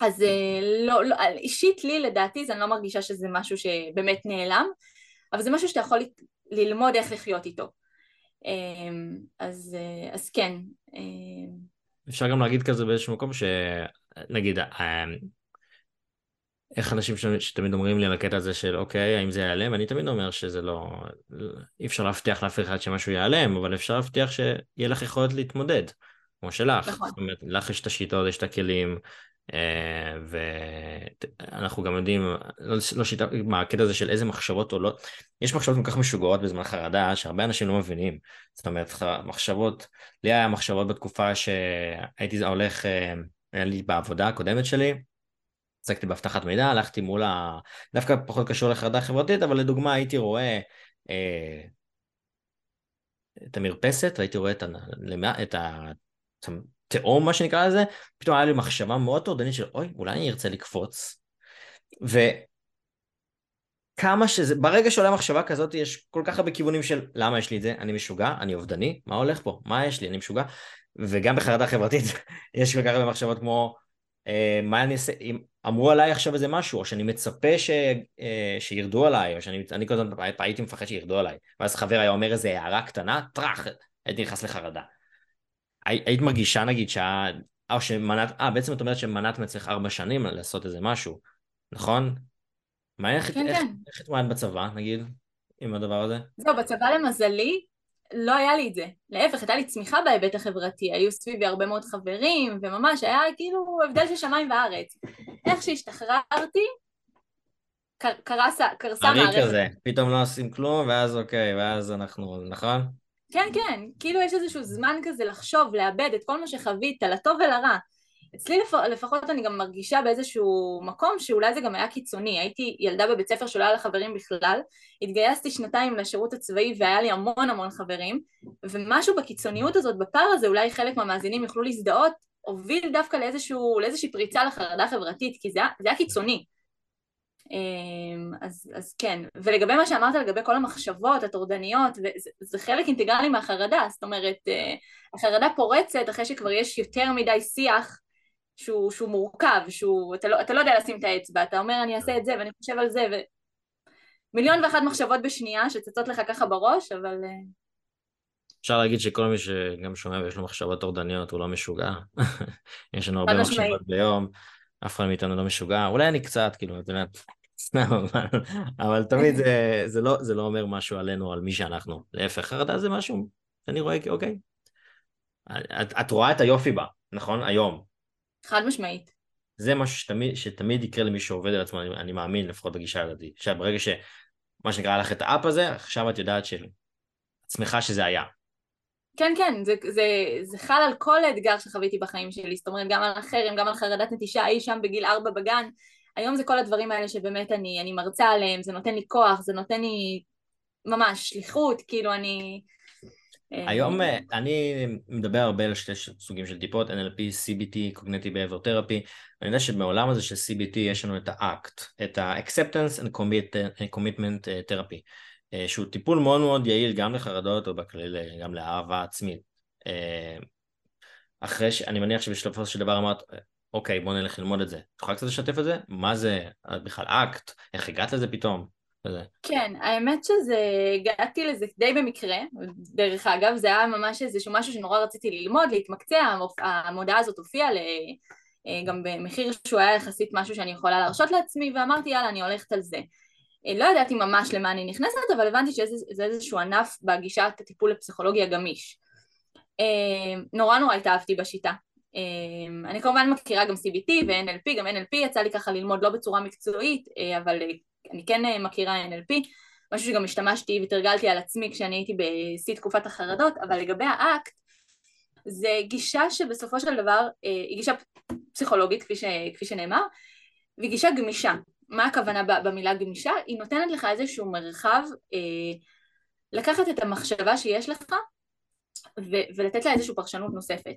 אז אה, לא, לא, אישית לי לדעתי זה אני לא מרגישה שזה משהו שבאמת נעלם, אבל זה משהו שאתה יכול ללמוד איך לחיות איתו. אמ, אז, אה, אז כן. אמ. אפשר גם להגיד כזה באיזשהו מקום שנגיד אה, איך אנשים שתמיד אומרים לי על הקטע הזה של אוקיי האם זה ייעלם אני תמיד אומר שזה לא אי אפשר להבטיח לאף אחד שמשהו ייעלם אבל אפשר להבטיח שיהיה לך יכולת להתמודד כמו שלך, נכון. זאת אומרת לך יש את השיטות יש את הכלים אה, ואנחנו גם יודעים, לא, לא שיטה, מה הקטע הזה של איזה מחשבות עולות, יש מחשבות כל כך משוגעות בזמן חרדה שהרבה אנשים לא מבינים, זאת אומרת מחשבות, לי היה מחשבות בתקופה שהייתי הולך, אה, היה לי בעבודה הקודמת שלי, עסקתי באבטחת מידע, הלכתי מול ה... דווקא פחות קשור לחרדה חברתית, אבל לדוגמה הייתי רואה אה, את המרפסת, והייתי רואה את, ה... את ה... תהום מה שנקרא לזה, פתאום היה לי מחשבה מאוד טורדנית של אוי אולי אני ארצה לקפוץ. וכמה שזה, ברגע שעולה מחשבה כזאת יש כל כך הרבה כיוונים של למה יש לי את זה, אני משוגע, אני אובדני, מה הולך פה, מה יש לי, אני משוגע. וגם בחרדה חברתית יש כל כך הרבה מחשבות כמו אה, מה אני אעשה, אם אמרו עליי עכשיו איזה משהו, או שאני מצפה ש, אה, שירדו עליי, או שאני כל הזמן הייתי מפחד שירדו עליי, ואז חבר היה אומר איזה הערה קטנה, טראח, הייתי נכנס לחרדה. היית מרגישה נגיד שה... או שמנעת, אה בעצם את אומרת שמנעת מעצמך ארבע שנים לעשות איזה משהו, נכון? מה איך כן, איך, כן. איך התמודדת בצבא נגיד עם הדבר הזה? זהו, בצבא למזלי לא היה לי את זה. להפך, הייתה לי צמיחה בהיבט החברתי, היו סביבי הרבה מאוד חברים, וממש היה כאילו הבדל של שמיים וארץ. איך שהשתחררתי, קרסה, קרסה מערכת. אני כזה, פתאום לא עושים כלום, ואז אוקיי, ואז אנחנו, נכון? כן, כן, כאילו יש איזשהו זמן כזה לחשוב, לאבד את כל מה שחווית, לטוב ולרע. אצלי לפ... לפחות אני גם מרגישה באיזשהו מקום שאולי זה גם היה קיצוני. הייתי ילדה בבית ספר שלא היה לה חברים בכלל, התגייסתי שנתיים לשירות הצבאי והיה לי המון המון חברים, ומשהו בקיצוניות הזאת, בפער הזה, אולי חלק מהמאזינים יוכלו להזדהות, הוביל דווקא לאיזשהו, לאיזושהי פריצה לחרדה חברתית, כי זה, זה היה קיצוני. אמ, אז, אז כן, ולגבי מה שאמרת לגבי כל המחשבות הטורדניות, זה, זה חלק אינטגרלי מהחרדה, זאת אומרת, אה, החרדה פורצת אחרי שכבר יש יותר מדי שיח שהוא, שהוא מורכב, שהוא, אתה לא, אתה לא יודע לשים את האצבע, אתה אומר אני אעשה את זה ואני חושב על זה, ו... מיליון ואחת מחשבות בשנייה שצצות לך ככה בראש, אבל... אה, אפשר להגיד שכל מי שגם שומע ויש לו מחשבות טורדניות הוא לא משוגע. יש לנו הרבה מחשבות ביום, אף אחד מאיתנו לא משוגע, אולי אני קצת, כאילו, אתה יודע, סתם, אבל, אבל תמיד זה, זה, לא, זה לא אומר משהו עלינו, על מי שאנחנו. להפך, חרדה זה משהו שאני רואה, אוקיי. את, את רואה את היופי בה, נכון? היום. חד משמעית. זה משהו שתמיד, שתמיד יקרה למי שעובד על עצמו, אני, אני מאמין, לפחות בגישה הילדית. עכשיו, ברגע שמה שנקרא לך את האפ הזה, עכשיו את יודעת של עצמך שזה היה. כן, כן, זה, זה, זה חל על כל אתגר שחוויתי בחיים שלי, זאת אומרת גם על החרם, גם על חרדת נטישה אי שם בגיל ארבע בגן, היום זה כל הדברים האלה שבאמת אני, אני מרצה עליהם, זה נותן לי כוח, זה נותן לי ממש שליחות, כאילו אני... אה, היום אה, אני מדבר הרבה על שתי סוגים של טיפות, NLP, CBT, Cognitive Behavior Therapy. אני יודע שבעולם הזה של CBT יש לנו את ה-ACT, את ה-Acceptance and Commitment אה, Therapy, שהוא טיפול מאוד מאוד יעיל גם לחרדות או בכלל גם לאהבה עצמית. אחרי ש... אני מניח שבשלפו של דבר אמרת, אוקיי, בוא נלך ללמוד את זה. את יכולה קצת לשתף את זה? מה זה בכלל אקט? איך הגעת לזה פתאום? וזה. כן, האמת שזה, הגעתי לזה די במקרה, דרך אגב, זה היה ממש איזשהו משהו שנורא רציתי ללמוד, להתמקצע, המודעה הזאת הופיעה ל... אה, גם במחיר שהוא היה יחסית משהו שאני יכולה להרשות לעצמי, ואמרתי יאללה אני הולכת על זה. אה, לא ידעתי ממש למה אני נכנסת, אבל הבנתי שזה איזשהו ענף בגישת הטיפול לפסיכולוגיה גמיש. אה, נורא נורא התאהבתי בשיטה. אני כמובן מכירה גם CBT ו-NLP, גם NLP יצא לי ככה ללמוד לא בצורה מקצועית, אבל אני כן אה, מכירה NLP, משהו שגם השתמשתי ותרגלתי על עצמי כשאני הייתי בשיא תקופת החרדות, אבל לגבי האקט, זה גישה שבסופו של דבר אה, היא גישה פסיכולוגית, כפי, ש, כפי שנאמר, והיא גישה גמישה. מה הכוונה במילה גמישה? היא נותנת לך איזשהו מרחב אה, לקחת את המחשבה שיש לך ו- ולתת לה איזושהי פרשנות נוספת.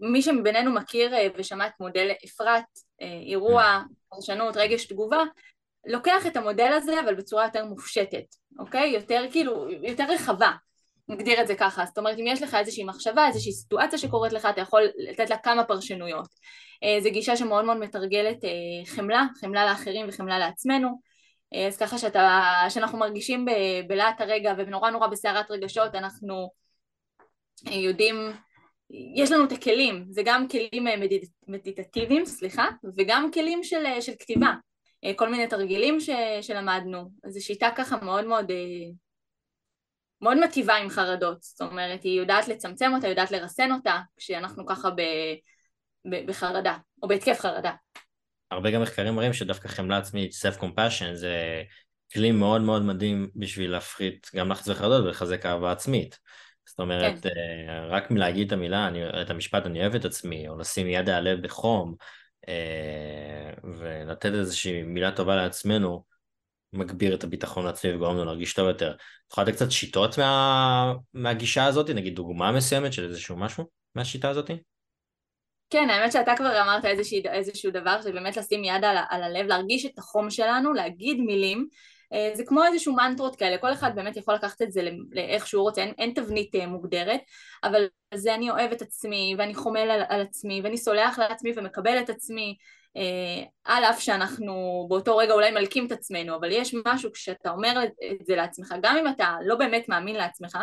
מי שבינינו מכיר ושמע את מודל אפרת, אירוע, פרשנות, רגש, תגובה, לוקח את המודל הזה אבל בצורה יותר מופשטת, אוקיי? יותר כאילו, יותר רחבה, נגדיר את זה ככה. זאת אומרת, אם יש לך איזושהי מחשבה, איזושהי סיטואציה שקורית לך, אתה יכול לתת לה כמה פרשנויות. אה, זו גישה שמאוד מאוד מתרגלת אה, חמלה, חמלה לאחרים וחמלה לעצמנו. אה, אז ככה שאתה, שאנחנו מרגישים בלהט הרגע ונורא נורא בסערת רגשות, אנחנו יודעים, יש לנו את הכלים, זה גם כלים מדיטטיביים, סליחה, וגם כלים של, של כתיבה. כל מיני תרגילים ש, שלמדנו. זו שיטה ככה מאוד מאוד, מאוד מטיבה עם חרדות, זאת אומרת היא יודעת לצמצם אותה, יודעת לרסן אותה, כשאנחנו ככה ב, ב, בחרדה, או בהתקף חרדה. הרבה גם מחקרים מראים שדווקא חמלה עצמית, self-compassion, זה כלי מאוד מאוד מדהים בשביל להפחית גם לחץ וחרדות ולחזק אהבה עצמית. זאת אומרת, כן. אה, רק מלהגיד את המילה, אני, את המשפט אני אוהב את עצמי, או לשים יד על הלב בחום, אה, ולתת איזושהי מילה טובה לעצמנו, מגביר את הביטחון העצמי וגורם לנו להרגיש טוב יותר. את יכולה לתת קצת שיטות מה... מהגישה הזאת? נגיד דוגמה מסוימת של איזשהו משהו מהשיטה הזאת? כן, האמת שאתה כבר אמרת איזשהו, איזשהו דבר, שבאמת לשים יד על, על הלב, להרגיש את החום שלנו, להגיד מילים, אה, זה כמו איזשהו מנטרות כאלה, כל אחד באמת יכול לקחת את זה לאיך שהוא רוצה, אין, אין תבנית אה, מוגדרת, אבל זה אני אוהב את עצמי, ואני חומל על, על עצמי, ואני סולח לעצמי ומקבל את עצמי, על אף שאנחנו באותו רגע אולי מלקים את עצמנו, אבל יש משהו כשאתה אומר את זה לעצמך, גם אם אתה לא באמת מאמין לעצמך,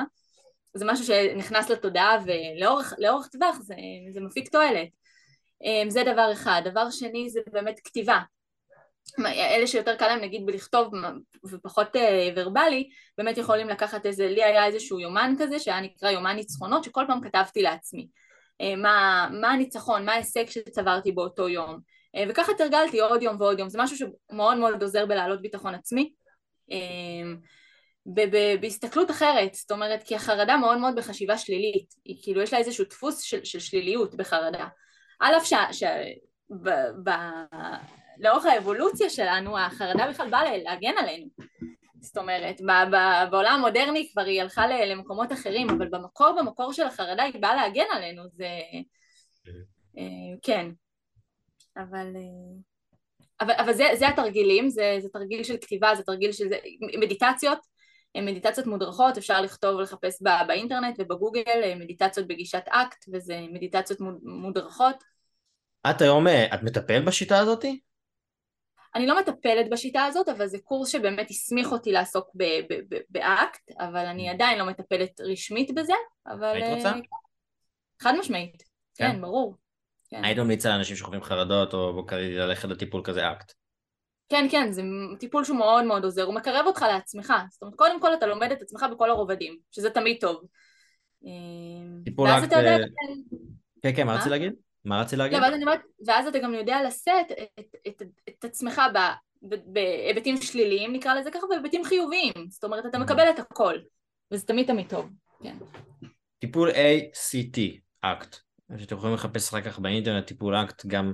זה משהו שנכנס לתודעה ולאורך טווח זה, זה מפיק תועלת. זה דבר אחד. דבר שני זה באמת כתיבה. אלה שיותר קל להם נגיד בלכתוב ופחות אה, ורבלי, באמת יכולים לקחת איזה, לי היה איזשהו יומן כזה שהיה נקרא יומן ניצחונות שכל פעם כתבתי לעצמי אה, מה, מה הניצחון, מה ההישג שצברתי באותו יום אה, וככה תרגלתי עוד יום ועוד יום, זה משהו שמאוד מאוד עוזר בלהעלות ביטחון עצמי. בהסתכלות אחרת, זאת אומרת כי החרדה מאוד מאוד בחשיבה שלילית, היא כאילו יש לה איזשהו דפוס של, של שליליות בחרדה, על אף ש... ש... ב, ב, לאורך האבולוציה שלנו החרדה בכלל באה להגן עלינו. זאת אומרת בעולם המודרני כבר היא הלכה למקומות אחרים אבל במקור במקור של החרדה היא באה להגן עלינו. זה אה, כן אבל אה, אבל, אבל זה, זה התרגילים, זה, זה תרגיל של כתיבה, זה תרגיל של זה, מדיטציות, מדיטציות מודרכות, אפשר לכתוב ולחפש בא, באינטרנט ובגוגל, מדיטציות בגישת אקט, וזה מדיטציות מודרכות. את היום, את מטפל בשיטה הזאתי? אני לא מטפלת בשיטה הזאת, אבל זה קורס שבאמת הסמיך אותי לעסוק באקט, אבל אני עדיין לא מטפלת רשמית בזה, אבל... היית רוצה? חד משמעית, כן, כן ברור. כן. היית ממליצה לאנשים שחווים חרדות או בוקרי ללכת לטיפול כזה אקט? כן, כן, זה טיפול שהוא מאוד מאוד עוזר, הוא מקרב אותך לעצמך, זאת אומרת, קודם כל אתה לומד את עצמך בכל הרובדים, שזה תמיד טוב. טיפול אקט... יודע... כן, כן, מה רציתי להגיד? מה רציתי להגיד? לא, ואז, אומרת, ואז אתה גם יודע לשאת את, את, את, עצמך ב, בהיבטים שליליים, נקרא לזה ככה, ובהיבטים חיוביים, זאת אומרת, אתה מקבל את הכל, וזה תמיד תמיד טוב, כן. טיפול ACT, ACT, שאתם יכולים לחפש אחר כך באינטרנט, טיפול אקט, גם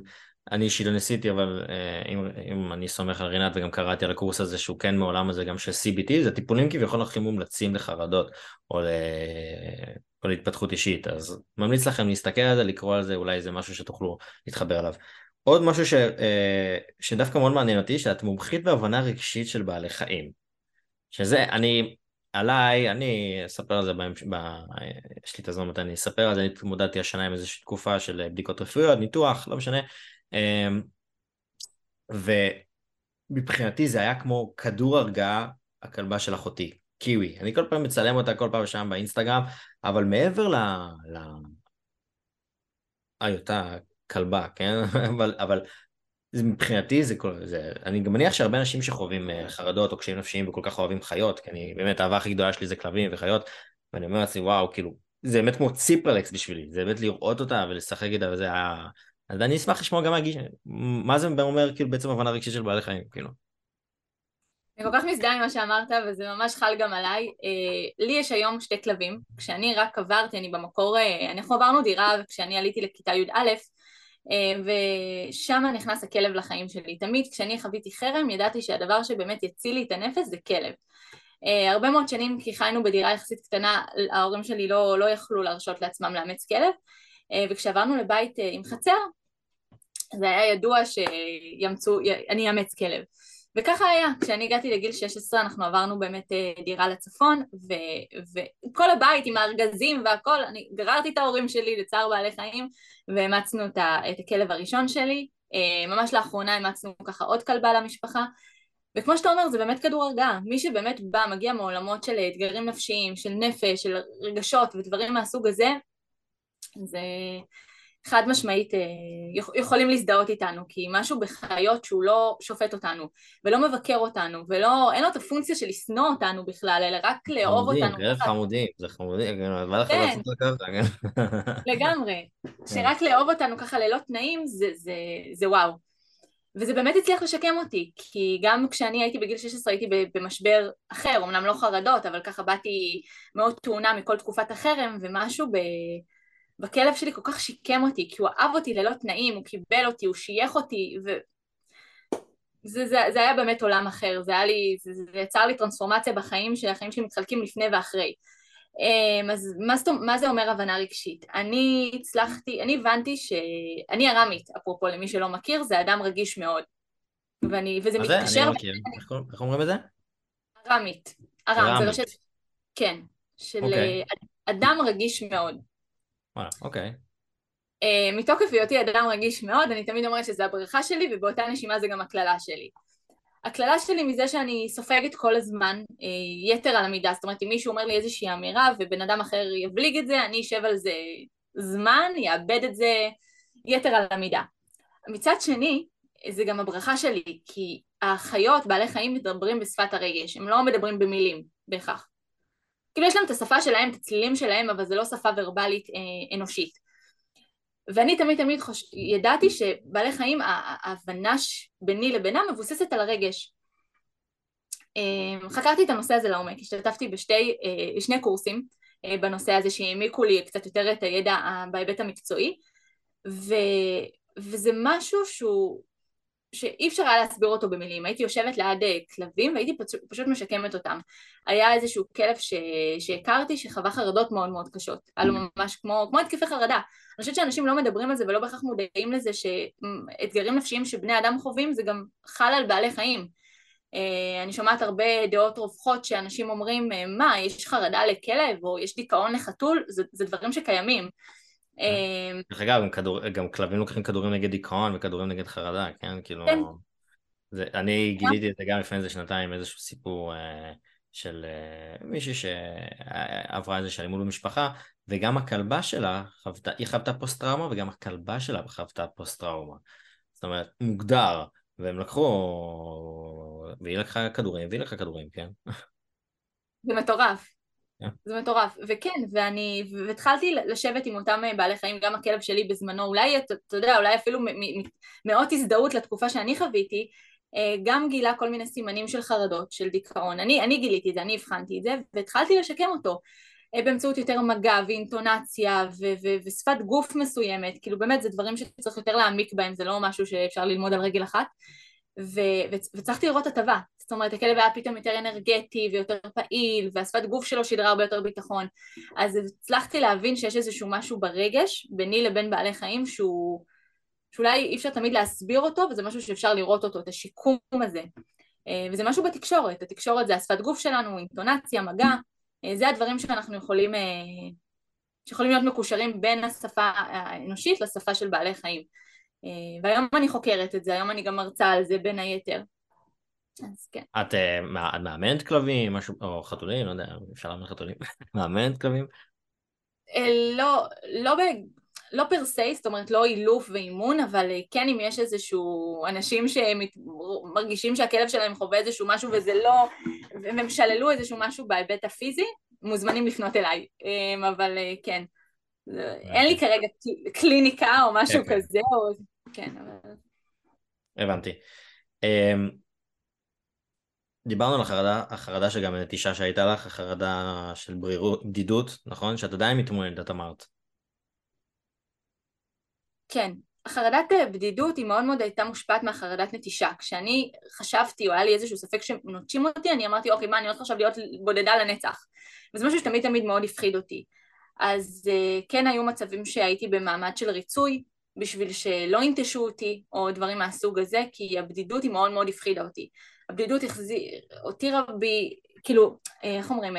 אני אישית לא ניסיתי, אבל אה, אם, אם אני סומך על רינת וגם קראתי על הקורס הזה שהוא כן מעולם הזה גם של CBT, זה טיפולים כביכול הכי מומלצים לחרדות או, ל... או להתפתחות אישית, אז ממליץ לכם להסתכל על זה, לקרוא על זה, אולי זה משהו שתוכלו להתחבר אליו. עוד משהו ש, אה, שדווקא מאוד מעניין אותי, שאת מומחית בהבנה רגשית של בעלי חיים. שזה, אני, עליי, אני אספר על זה, בהמש... ב... יש לי את הזמן מתי אני אספר על זה, אני התמודדתי השנה עם איזושהי תקופה של בדיקות רפואיות, ניתוח, לא משנה, אמ, ומבחינתי זה היה כמו כדור הרגעה הכלבה של אחותי, קיווי. אני כל פעם מצלם אותה כל פעם שם באינסטגרם, אבל מעבר ל... ל... היותה כלבה, כן? אבל, אבל זה, מבחינתי זה, כל... זה... אני גם מניח שהרבה אנשים שחווים אה, חרדות או קשיים נפשיים וכל כך אוהבים חיות, כי אני באמת, האהבה הכי גדולה שלי זה כלבים וחיות, ואני אומר לעצמי, וואו, כאילו, זה באמת כמו ציפרלקס בשבילי, זה באמת לראות אותה ולשחק איתה, וזה היה... אז אני אשמח לשמוע גם מהגיש, מה זה אומר כאילו בעצם הבנה רגשית של בעלי חיים, כאילו. אני כל כך מזדהה עם מה שאמרת וזה ממש חל גם עליי. אה, לי יש היום שתי כלבים, כשאני רק עברתי, אני במקור, אה, אנחנו עברנו דירה וכשאני עליתי לכיתה י"א אה, ושם נכנס הכלב לחיים שלי. תמיד כשאני חוויתי חרם ידעתי שהדבר שבאמת יציל לי את הנפש זה כלב. הרבה מאוד שנים כי חיינו בדירה יחסית קטנה, ההורים שלי לא, לא יכלו להרשות לעצמם לאמץ כלב וכשעברנו לבית עם חצר זה היה ידוע שימצאו, אני אאמץ כלב. וככה היה, כשאני הגעתי לגיל 16 אנחנו עברנו באמת אה, דירה לצפון ו, וכל הבית עם הארגזים והכל, אני גררתי את ההורים שלי לצער בעלי חיים ואימצנו את, את הכלב הראשון שלי, אה, ממש לאחרונה אימצנו ככה עוד כלבה למשפחה. וכמו שאתה אומר זה באמת כדור הרגעה, מי שבאמת בא, מגיע מעולמות של אתגרים נפשיים, של נפש, של רגשות ודברים מהסוג הזה זה חד משמעית אה, יכולים להזדהות איתנו כי משהו בחיות שהוא לא שופט אותנו ולא מבקר אותנו ואין לו את הפונקציה של לשנוא אותנו בכלל אלא רק לאהוב אותנו. חמודים, חמודים, זה חמודים, בא לך כן. לעשות ככה, כן. לגמרי, שרק לאהוב אותנו ככה ללא תנאים זה וואו. וזה באמת הצליח לשקם אותי, כי גם כשאני הייתי בגיל 16 הייתי במשבר אחר, אמנם לא חרדות, אבל ככה באתי מאוד טעונה מכל תקופת החרם, ומשהו ב... בכלב שלי כל כך שיקם אותי, כי הוא אהב אותי ללא תנאים, הוא קיבל אותי, הוא שייך אותי, ו... זה, זה, זה היה באמת עולם אחר, זה היה לי, זה, זה יצר לי טרנספורמציה בחיים, שהחיים שלי מתחלקים לפני ואחרי. אמ, אז מה, מה זה אומר הבנה רגשית? אני הצלחתי, אני הבנתי שאני ארמית, אפרופו למי שלא מכיר, זה אדם רגיש מאוד. ואני, וזה מתקשר... מה זה? אני לא מכיר. איך אומרים את זה? ארמית. ארם, זה לא של... כן. של okay. אוקיי. אדם רגיש מאוד. וואלה, אוקיי. Uh, מתוקף היותי אדם רגיש מאוד, אני תמיד אומרת שזה הברכה שלי ובאותה נשימה זה גם הקללה שלי. הקללה שלי מזה שאני סופגת כל הזמן uh, יתר על המידה, זאת אומרת אם מישהו אומר לי איזושהי אמירה ובן אדם אחר יבליג את זה, אני אשב על זה זמן, יאבד את זה יתר על המידה. מצד שני, זה גם הברכה שלי, כי החיות, בעלי חיים מדברים בשפת הרגש, הם לא מדברים במילים בהכרח. כאילו יש להם את השפה שלהם, את הצלילים שלהם, אבל זה לא שפה ורבלית אה, אנושית. ואני תמיד תמיד חוש... ידעתי שבעלי חיים, ההבנה ביני לבינם מבוססת על הרגש. אה, חקרתי את הנושא הזה לעומק, השתתפתי בשתי, אה, קורסים אה, בנושא הזה שהעמיקו לי קצת יותר את הידע בהיבט המקצועי, ו... וזה משהו שהוא שאי אפשר היה להסביר אותו במילים, הייתי יושבת ליד אה, כלבים והייתי פשוט, פשוט משקמת אותם. היה איזשהו כלב ש... שהכרתי שחווה חרדות מאוד מאוד קשות, היה לו ממש כמו, כמו התקפי חרדה. אני חושבת שאנשים לא מדברים על זה ולא בהכרח מודעים לזה שאתגרים נפשיים שבני אדם חווים זה גם חל על בעלי חיים. אה, אני שומעת הרבה דעות רווחות שאנשים אומרים אה, מה, יש חרדה לכלב או יש דיכאון לחתול, זה, זה דברים שקיימים. אמ, דרך אגב, גם, כלבים לוקחים כדורים נגד דיכאון וכדורים נגד חרדה, כן? כאילו... כן, זה, אני גיליתי את זה גם לפני איזה שנתיים, איזשהו סיפור אה, של אה, מישהי שעברה איזושהי אלימות במשפחה, וגם הכלבה שלה חוותה, היא חוותה פוסט טראומה, וגם הכלבה שלה חוותה פוסט טראומה. זאת אומרת, מוגדר, והם לקחו, והיא לקחה כדורים, והיא לקחה כדורים, כן? זה מטורף. Yeah. זה מטורף, וכן, ואני, והתחלתי לשבת עם אותם בעלי חיים, גם הכלב שלי בזמנו, אולי, אתה, אתה יודע, אולי אפילו מאות הזדהות לתקופה שאני חוויתי, אה, גם גילה כל מיני סימנים של חרדות, של דיכאון. אני, אני גיליתי את זה, אני הבחנתי את זה, והתחלתי לשקם אותו אה, באמצעות יותר מגע ואינטונציה ו- ו- ושפת גוף מסוימת, כאילו באמת זה דברים שצריך יותר להעמיק בהם, זה לא משהו שאפשר ללמוד על רגל אחת. ו- וצריכתי לראות הטבה, זאת אומרת הכלב היה פתאום יותר אנרגטי ויותר פעיל והשפת גוף שלו שידרה הרבה יותר ביטחון. אז הצלחתי להבין שיש איזשהו משהו ברגש ביני לבין בעלי חיים שהוא שאולי אי אפשר תמיד להסביר אותו וזה משהו שאפשר לראות אותו, את השיקום הזה. אה, וזה משהו בתקשורת, התקשורת זה השפת גוף שלנו, אינטונציה, מגע. אה, זה הדברים שאנחנו יכולים אה, שיכולים להיות מקושרים בין השפה האנושית לשפה של בעלי חיים. והיום אני חוקרת את זה, היום אני גם מרצה על זה בין היתר אז כן. את מאמנת כלבים, משהו, או חתולים, לא יודע, אפשר לאמן חתולים, מאמנת כלבים? לא, לא, לא פר סי, זאת אומרת לא אילוף ואימון, אבל כן אם יש איזשהו אנשים שמרגישים שהכלב שלהם חווה איזשהו משהו וזה לא, והם שללו איזשהו משהו בהיבט הפיזי, מוזמנים לפנות אליי, אמ, אבל כן, אין לי כרגע קליניקה או משהו כן, כן. כזה, או... כן, אבל... הבנתי. אמ, דיברנו על החרדה, החרדה שגם נטישה שהייתה לך, החרדה של ברירות, בדידות, נכון? שאת עדיין מתמודדת, את אמרת. כן, החרדת אה, בדידות היא מאוד מאוד הייתה מושפעת מהחרדת נטישה. כשאני חשבתי, או היה לי איזשהו ספק שנוטשים אותי, אני אמרתי, אוקיי, מה, אני הולכת עכשיו להיות בודדה לנצח. וזה משהו שתמיד תמיד מאוד הפחיד אותי. אז אה, כן היו מצבים שהייתי במעמד של ריצוי, בשביל שלא ינטשו אותי, או דברים מהסוג הזה, כי הבדידות היא מאוד מאוד הפחידה אותי. הבדידות הותירה בי, כאילו, אה, איך אומרים,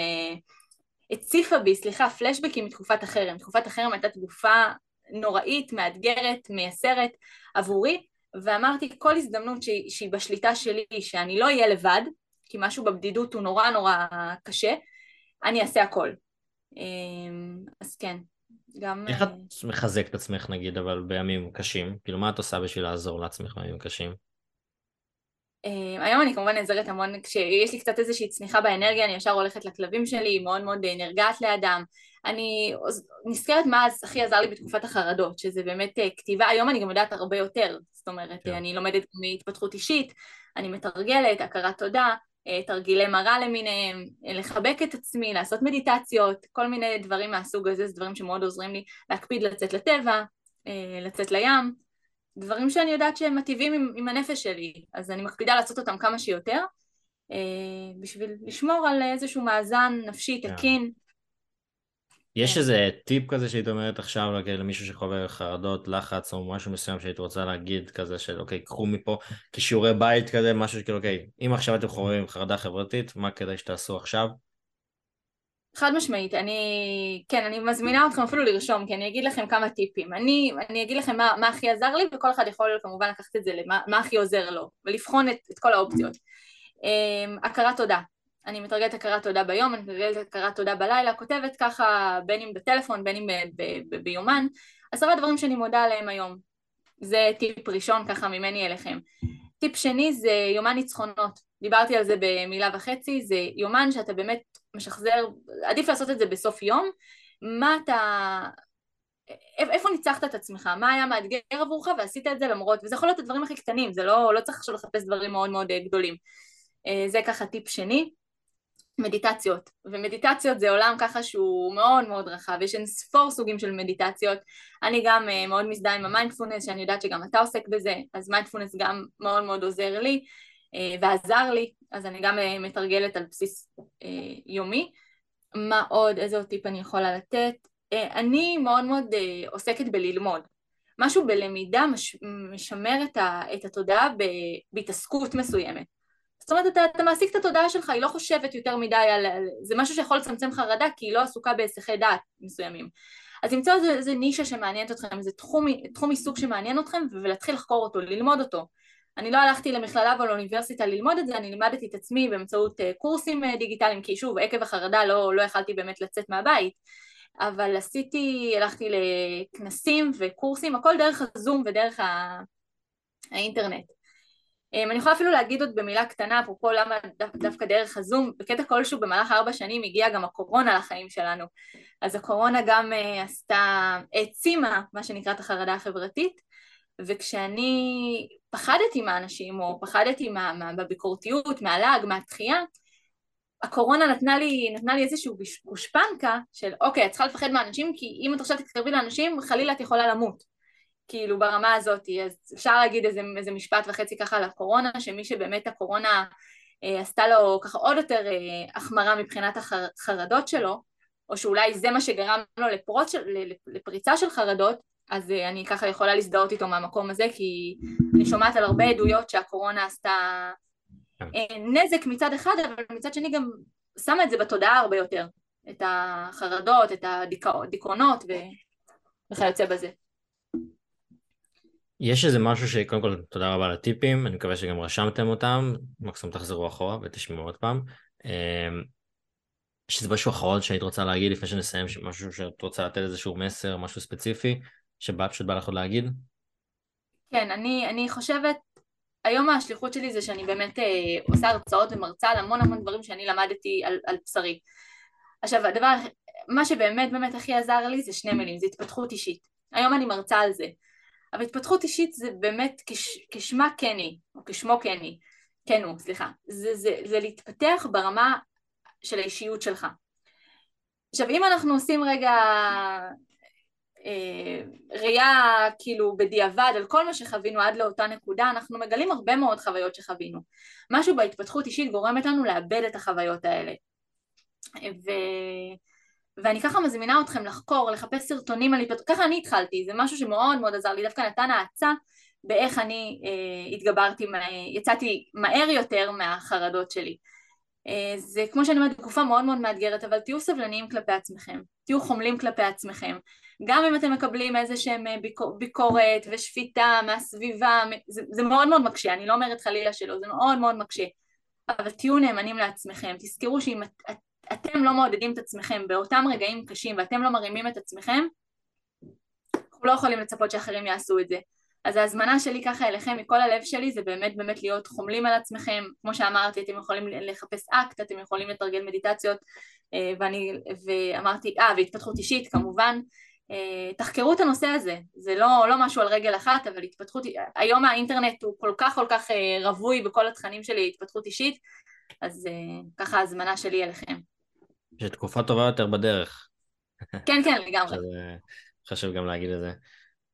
הציפה בי, סליחה, פלשבקים מתקופת החרם. תקופת החרם הייתה תקופה נוראית, מאתגרת, מייסרת עבורי, ואמרתי כל הזדמנות שהיא, שהיא בשליטה שלי, שאני לא אהיה לבד, כי משהו בבדידות הוא נורא נורא קשה, אני אעשה הכל. אמ, אז כן, גם... איך את מחזקת עצמך נגיד, אבל בימים קשים? כאילו, מה את עושה בשביל לעזור לעצמך בימים קשים? אה, היום אני כמובן נעזרת המון, כשיש לי קצת איזושהי צניחה באנרגיה, אני ישר הולכת לכלבים שלי, מאוד מאוד נרגעת לידם. אני נזכרת מה הכי עזר לי בתקופת החרדות, שזה באמת אה, כתיבה, היום אני גם יודעת הרבה יותר, זאת אומרת, yeah. כן. אני לומדת מהתפתחות אישית, אני מתרגלת, הכרת תודה, אה, תרגילי מראה למיניהם, לחבק את עצמי, לעשות מדיטציות, כל מיני דברים מהסוג הזה, זה דברים שמאוד עוזרים לי להקפיד לצאת לטבע, לצאת לים, דברים שאני יודעת שהם מטיבים עם, עם הנפש שלי, אז אני מקפידה לעשות אותם כמה שיותר, אה, בשביל לשמור על איזשהו מאזן נפשי כן. תקין. יש כן. איזה טיפ כזה שהיית אומרת עכשיו למישהו שחווה חרדות, לחץ או משהו מסוים שהיית רוצה להגיד כזה של אוקיי, קחו מפה כשיעורי בית כזה, משהו שכאילו אוקיי, אם עכשיו אתם חווים חרדה חברתית, מה כדאי שתעשו עכשיו? חד משמעית, אני, כן, אני מזמינה אתכם אפילו לרשום, כי אני אגיד לכם כמה טיפים. אני, אני אגיד לכם מה, מה הכי עזר לי, וכל אחד יכול כמובן לקחת את זה למה מה הכי עוזר לו, ולבחון את, את כל האופציות. Um, הכרת תודה. אני מתרגלת הכרת תודה ביום, אני מתרגלת הכרת תודה בלילה, כותבת ככה בין אם בטלפון, בין אם ב, ב, ב, ביומן, עשרה דברים שאני מודה עליהם היום. זה טיפ ראשון ככה ממני אליכם. טיפ שני זה יומן ניצחונות. דיברתי על זה במילה וחצי, זה יומן שאתה באמת משחזר, עדיף לעשות את זה בסוף יום, מה אתה, איפה ניצחת את עצמך, מה היה מאתגר עבורך ועשית את זה למרות, וזה יכול להיות הדברים הכי קטנים, זה לא, לא צריך עכשיו לחפש דברים מאוד מאוד אה, גדולים. אה, זה ככה טיפ שני. מדיטציות, ומדיטציות זה עולם ככה שהוא מאוד מאוד רחב, יש אין ספור סוגים של מדיטציות, אני גם אה, מאוד מזדהה עם המיינדפולנס, שאני יודעת שגם אתה עוסק בזה, אז מיינדפולנס גם מאוד מאוד עוזר לי ועזר לי, אז אני גם אה, מתרגלת על בסיס אה, יומי. מה עוד, איזה עוד טיפ אני יכולה לתת? אני מאוד מאוד עוסקת בללמוד, משהו בלמידה מש, משמר את, ה, את התודעה בהתעסקות מסוימת זאת אומרת, אתה, אתה מעסיק את התודעה שלך, היא לא חושבת יותר מדי על... זה משהו שיכול לצמצם חרדה, כי היא לא עסוקה בהיסחי דעת מסוימים. אז למצוא איזה נישה שמעניינת אתכם, איזה תחום, תחום עיסוק שמעניין אתכם, ולהתחיל לחקור אותו, ללמוד אותו. אני לא הלכתי למכללה או לאוניברסיטה ללמוד את זה, אני לימדתי את עצמי באמצעות קורסים דיגיטליים, כי שוב, עקב החרדה לא, לא יכלתי באמת לצאת מהבית, אבל עשיתי, הלכתי לכנסים וקורסים, הכל דרך הזום ודרך האינטרנט. אמ, אני יכולה אפילו להגיד עוד במילה קטנה, אפרופו למה דווקא דרך הזום, בקטע כלשהו במהלך ארבע שנים הגיעה גם הקורונה לחיים שלנו. אז הקורונה גם uh, עשתה, העצימה מה שנקרא את החרדה החברתית, וכשאני פחדתי מהאנשים, או פחדתי מה, מה, מהלעג, מהתחייה, הקורונה נתנה לי, נתנה לי איזושהי גושפנקה של אוקיי, את צריכה לפחד מהאנשים, כי אם את עכשיו תתקרבי לאנשים, חלילה את יכולה למות. כאילו ברמה הזאת, אז אפשר להגיד איזה, איזה משפט וחצי ככה על הקורונה, שמי שבאמת הקורונה אה, עשתה לו ככה עוד יותר אה, החמרה מבחינת החרדות שלו, או שאולי זה מה שגרם לו לפרוץ, לפריצה של חרדות, אז אה, אני ככה יכולה להזדהות איתו מהמקום הזה, כי אני שומעת על הרבה עדויות שהקורונה עשתה כן. אה, נזק מצד אחד, אבל מצד שני גם שמה את זה בתודעה הרבה יותר, את החרדות, את הדיכאונות וכיוצא בזה. יש איזה משהו שקודם כל תודה רבה על הטיפים, אני מקווה שגם רשמתם אותם, מקסימום תחזרו אחורה ותשמעו עוד פעם. אמ, יש איזה משהו אחרון שהיית רוצה להגיד לפני שנסיים, משהו שאת רוצה לתת איזשהו מסר, משהו ספציפי, שבא, פשוט בא לך עוד להגיד? כן, אני, אני חושבת, היום השליחות שלי זה שאני באמת אה, עושה הרצאות ומרצה על המון המון דברים שאני למדתי על, על בשרי. עכשיו, הדבר, מה שבאמת באמת הכי עזר לי זה שני מילים, זה התפתחות אישית. היום אני מרצה על זה. אבל התפתחות אישית זה באמת כש, כשמה כן היא, או כשמו כן היא, כן הוא, סליחה, זה, זה, זה להתפתח ברמה של האישיות שלך. עכשיו אם אנחנו עושים רגע ראייה כאילו בדיעבד על כל מה שחווינו עד לאותה נקודה, אנחנו מגלים הרבה מאוד חוויות שחווינו. משהו בהתפתחות אישית גורמת לנו לאבד את החוויות האלה. ו... ואני ככה מזמינה אתכם לחקור, לחפש סרטונים על התפתחות, ככה אני התחלתי, זה משהו שמאוד מאוד עזר לי, דווקא נתן האצה באיך אני אה, התגברתי, יצאתי מהר יותר מהחרדות שלי. אה, זה כמו שאני אומרת, תקופה מאוד מאוד מאתגרת, אבל תהיו סבלניים כלפי עצמכם, תהיו חומלים כלפי עצמכם, גם אם אתם מקבלים איזה שהם אה, ביקור, ביקורת ושפיטה מהסביבה, זה, זה מאוד מאוד מקשה, אני לא אומרת חלילה שלא, זה מאוד מאוד מקשה, אבל תהיו נאמנים לעצמכם, תזכרו שאם את, את אתם לא מעודדים את עצמכם באותם רגעים קשים ואתם לא מרימים את עצמכם, אנחנו לא יכולים לצפות שאחרים יעשו את זה. אז ההזמנה שלי ככה אליכם מכל הלב שלי זה באמת באמת להיות חומלים על עצמכם, כמו שאמרתי אתם יכולים לחפש אקט, אתם יכולים לתרגל מדיטציות אה, ואני, ואמרתי, אה והתפתחות אישית כמובן, תחקרו את הנושא הזה, זה לא, לא משהו על רגל אחת אבל התפתחות, היום האינטרנט הוא כל כך כל כך אה, רווי בכל התכנים שלי התפתחות אישית אז ככה ההזמנה שלי אליכם. שתקופה טובה יותר בדרך. כן, כן, לגמרי. חשוב גם להגיד את זה.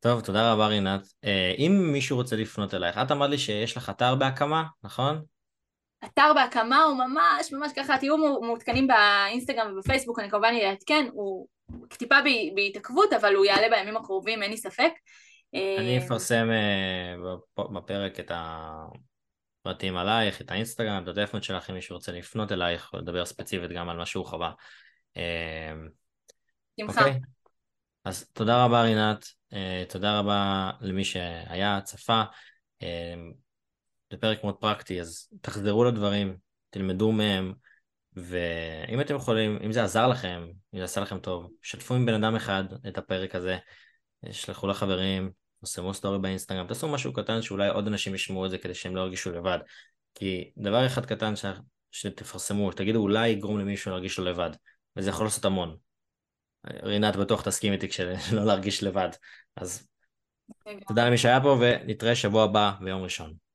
טוב, תודה רבה רינת. אה, אם מישהו רוצה לפנות אלייך, את אמרת לי שיש לך אתר בהקמה, נכון? אתר בהקמה הוא ממש ממש ככה, תהיו מעודכנים באינסטגרם ובפייסבוק, אני כמובן אעדכן, הוא טיפה בהתעכבות, אבל הוא יעלה בימים הקרובים, אין לי ספק. אני אה, אפרסם אה, בפרק את פרטים עלייך, את האינסטגרם, את הטלפון שלך, אם מישהו רוצה לפנות אלייך, לדבר ספציפית גם על מה שהוא חווה. שמחה. אוקיי? אז תודה רבה רינת, אה, תודה רבה למי שהיה, צפה. אה, זה פרק מאוד פרקטי, אז תחזרו לדברים, תלמדו מהם, ואם אתם יכולים, אם זה עזר לכם, אם זה עשה לכם טוב, שתפו עם בן אדם אחד את הפרק הזה, שלחו לחברים, תפרסמו סטורי באינסטגרם, תעשו משהו קטן שאולי עוד אנשים ישמעו את זה כדי שהם לא ירגישו לבד. כי דבר אחד קטן ש... שתפרסמו, תגידו אולי יגרום למישהו להרגיש לו לבד, וזה יכול לעשות המון. רינת בטוח תסכים איתי כשלא להרגיש לבד. אז תודה למי שהיה פה ונתראה שבוע הבא ביום ראשון.